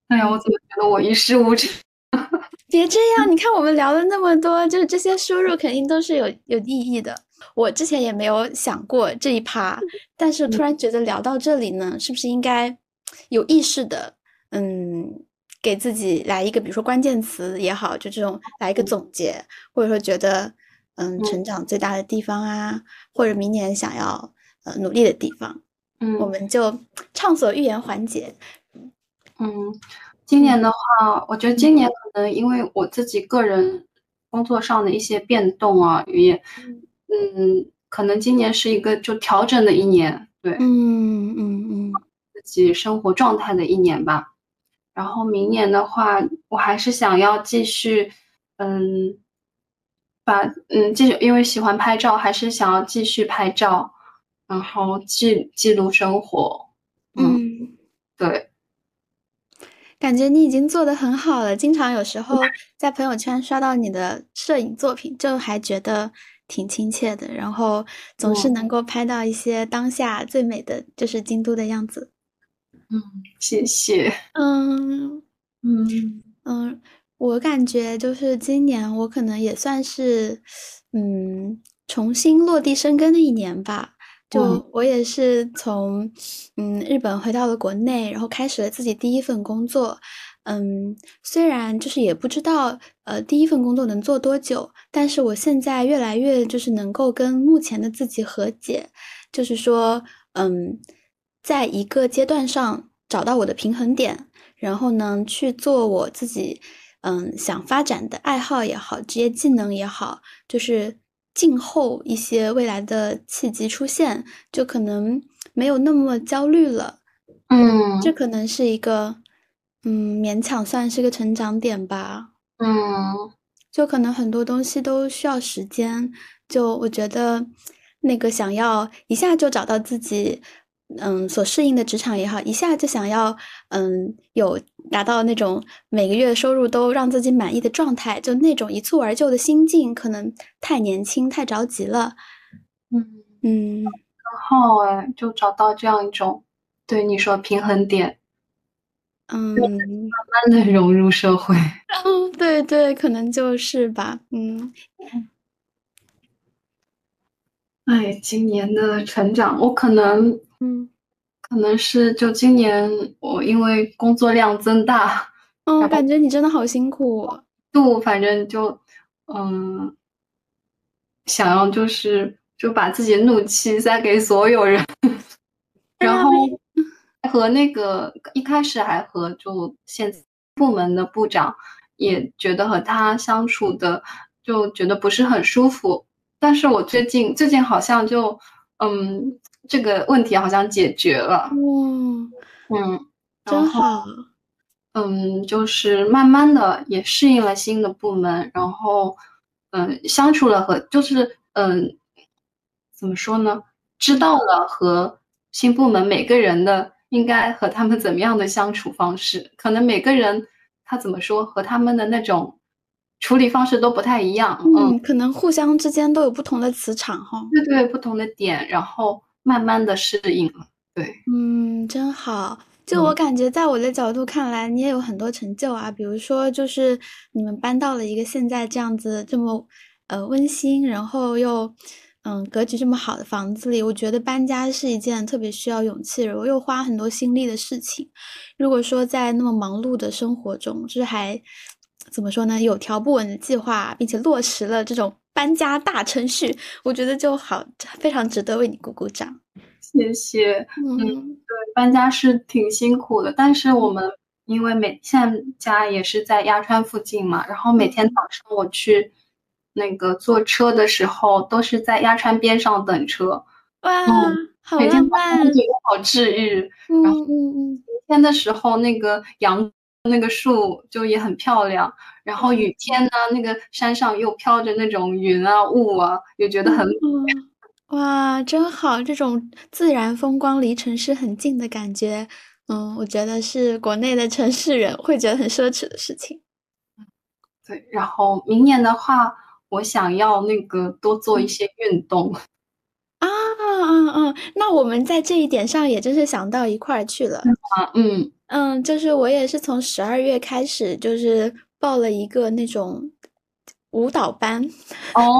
哎呀，我怎么觉得我一事无成？别这样，你看我们聊了那么多，就是这些输入肯定都是有有意义的。我之前也没有想过这一趴，但是突然觉得聊到这里呢，是不是应该有意识的，嗯，给自己来一个，比如说关键词也好，就这种来一个总结，或者说觉得，嗯，成长最大的地方啊，或者明年想要呃努力的地方。嗯，我们就畅所欲言环节。嗯，今年的话，我觉得今年可能因为我自己个人工作上的一些变动啊，也嗯，可能今年是一个就调整的一年，对，嗯嗯嗯，自己生活状态的一年吧。然后明年的话，我还是想要继续，嗯，把嗯继续，因为喜欢拍照，还是想要继续拍照，然后记记录生活。嗯，对，感觉你已经做的很好了。经常有时候在朋友圈刷到你的摄影作品，就还觉得挺亲切的。然后总是能够拍到一些当下最美的就是京都的样子。嗯，谢谢。嗯嗯嗯，我感觉就是今年我可能也算是嗯重新落地生根的一年吧。就我也是从嗯日本回到了国内，然后开始了自己第一份工作。嗯，虽然就是也不知道呃第一份工作能做多久，但是我现在越来越就是能够跟目前的自己和解，就是说嗯。在一个阶段上找到我的平衡点，然后呢去做我自己嗯想发展的爱好也好，职业技能也好，就是静候一些未来的契机出现，就可能没有那么焦虑了。嗯，这可能是一个嗯勉强算是个成长点吧。嗯，就可能很多东西都需要时间。就我觉得那个想要一下就找到自己。嗯，所适应的职场也好，一下就想要嗯有达到那种每个月收入都让自己满意的状态，就那种一蹴而就的心境，可能太年轻太着急了。嗯嗯，很好哎，就找到这样一种对你说平衡点，嗯，慢慢的融入社会。嗯，对对，可能就是吧。嗯，哎，今年的成长，我可能。嗯，可能是就今年我因为工作量增大，嗯，我感觉你真的好辛苦。度反正就嗯，想要就是就把自己的怒气塞给所有人，然后和那个一开始还和就现部门的部长也觉得和他相处的就觉得不是很舒服，但是我最近最近好像就嗯。这个问题好像解决了，嗯嗯，真好，嗯，就是慢慢的也适应了新的部门，然后嗯，相处了和就是嗯，怎么说呢？知道了和新部门每个人的应该和他们怎么样的相处方式，可能每个人他怎么说和他们的那种处理方式都不太一样，嗯，可能互相之间都有不同的磁场哈，对对，不同的点，然后。慢慢的适应了，对，嗯，真好。就我感觉，在我的角度看来，你也有很多成就啊。比如说，就是你们搬到了一个现在这样子这么呃温馨，然后又嗯格局这么好的房子里。我觉得搬家是一件特别需要勇气，然后又花很多心力的事情。如果说在那么忙碌的生活中，就是还怎么说呢？有条不紊的计划，并且落实了这种。搬家大程序，我觉得就好，非常值得为你鼓鼓掌。谢谢。嗯，对，搬家是挺辛苦的，但是我们因为每现在家也是在鸭川附近嘛，然后每天早上我去那个坐车的时候，都是在鸭川边上等车。哇，好浪漫，觉得好治愈。嗯嗯嗯，晴天的时候那个阳。那个树就也很漂亮，然后雨天呢，那个山上又飘着那种云啊雾啊，也觉得很美。哇，真好！这种自然风光离城市很近的感觉，嗯，我觉得是国内的城市人会觉得很奢侈的事情。对，然后明年的话，我想要那个多做一些运动。啊啊啊！那我们在这一点上也真是想到一块儿去了。啊，嗯。嗯，就是我也是从十二月开始，就是报了一个那种舞蹈班。哦，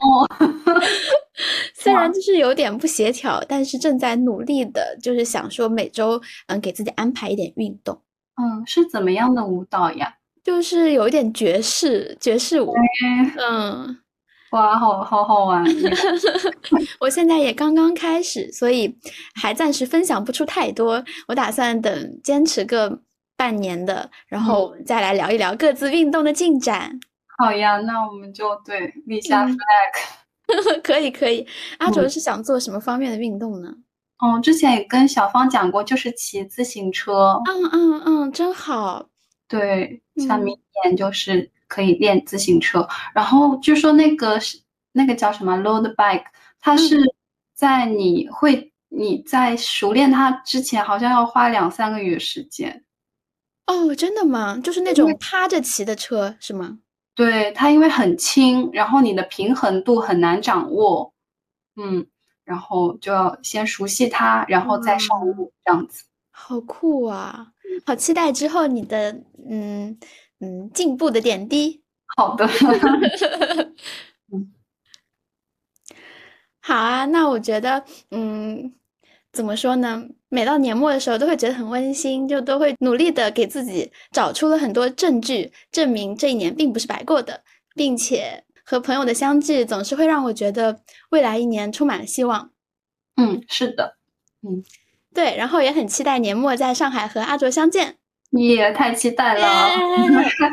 虽然就是有点不协调，但是正在努力的，就是想说每周嗯给自己安排一点运动。嗯，是怎么样的舞蹈呀？就是有一点爵士爵士舞。嗯。哇，好好好玩！我现在也刚刚开始，所以还暂时分享不出太多。我打算等坚持个。半年的，然后再来聊一聊各自运动的进展。好呀，那我们就对立下 flag。可以可以，阿卓是想做什么方面的运动呢？哦，之前也跟小芳讲过，就是骑自行车。嗯嗯嗯，真好。对，像明年就是可以练自行车。然后据说那个是那个叫什么 load bike，它是在你会你在熟练它之前，好像要花两三个月时间。哦，真的吗？就是那种趴着骑的车是吗？对它，因为很轻，然后你的平衡度很难掌握，嗯，然后就要先熟悉它，然后再上路，这样子。好酷啊！好期待之后你的嗯嗯进步的点滴。好的。嗯，好啊，那我觉得嗯。怎么说呢？每到年末的时候，都会觉得很温馨，就都会努力的给自己找出了很多证据，证明这一年并不是白过的，并且和朋友的相聚总是会让我觉得未来一年充满了希望。嗯，是的，嗯，对，然后也很期待年末在上海和阿卓相见。你也太期待了。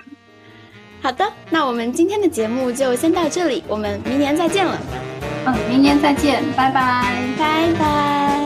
好的，那我们今天的节目就先到这里，我们明年再见了。嗯，明年再见，拜拜，拜拜。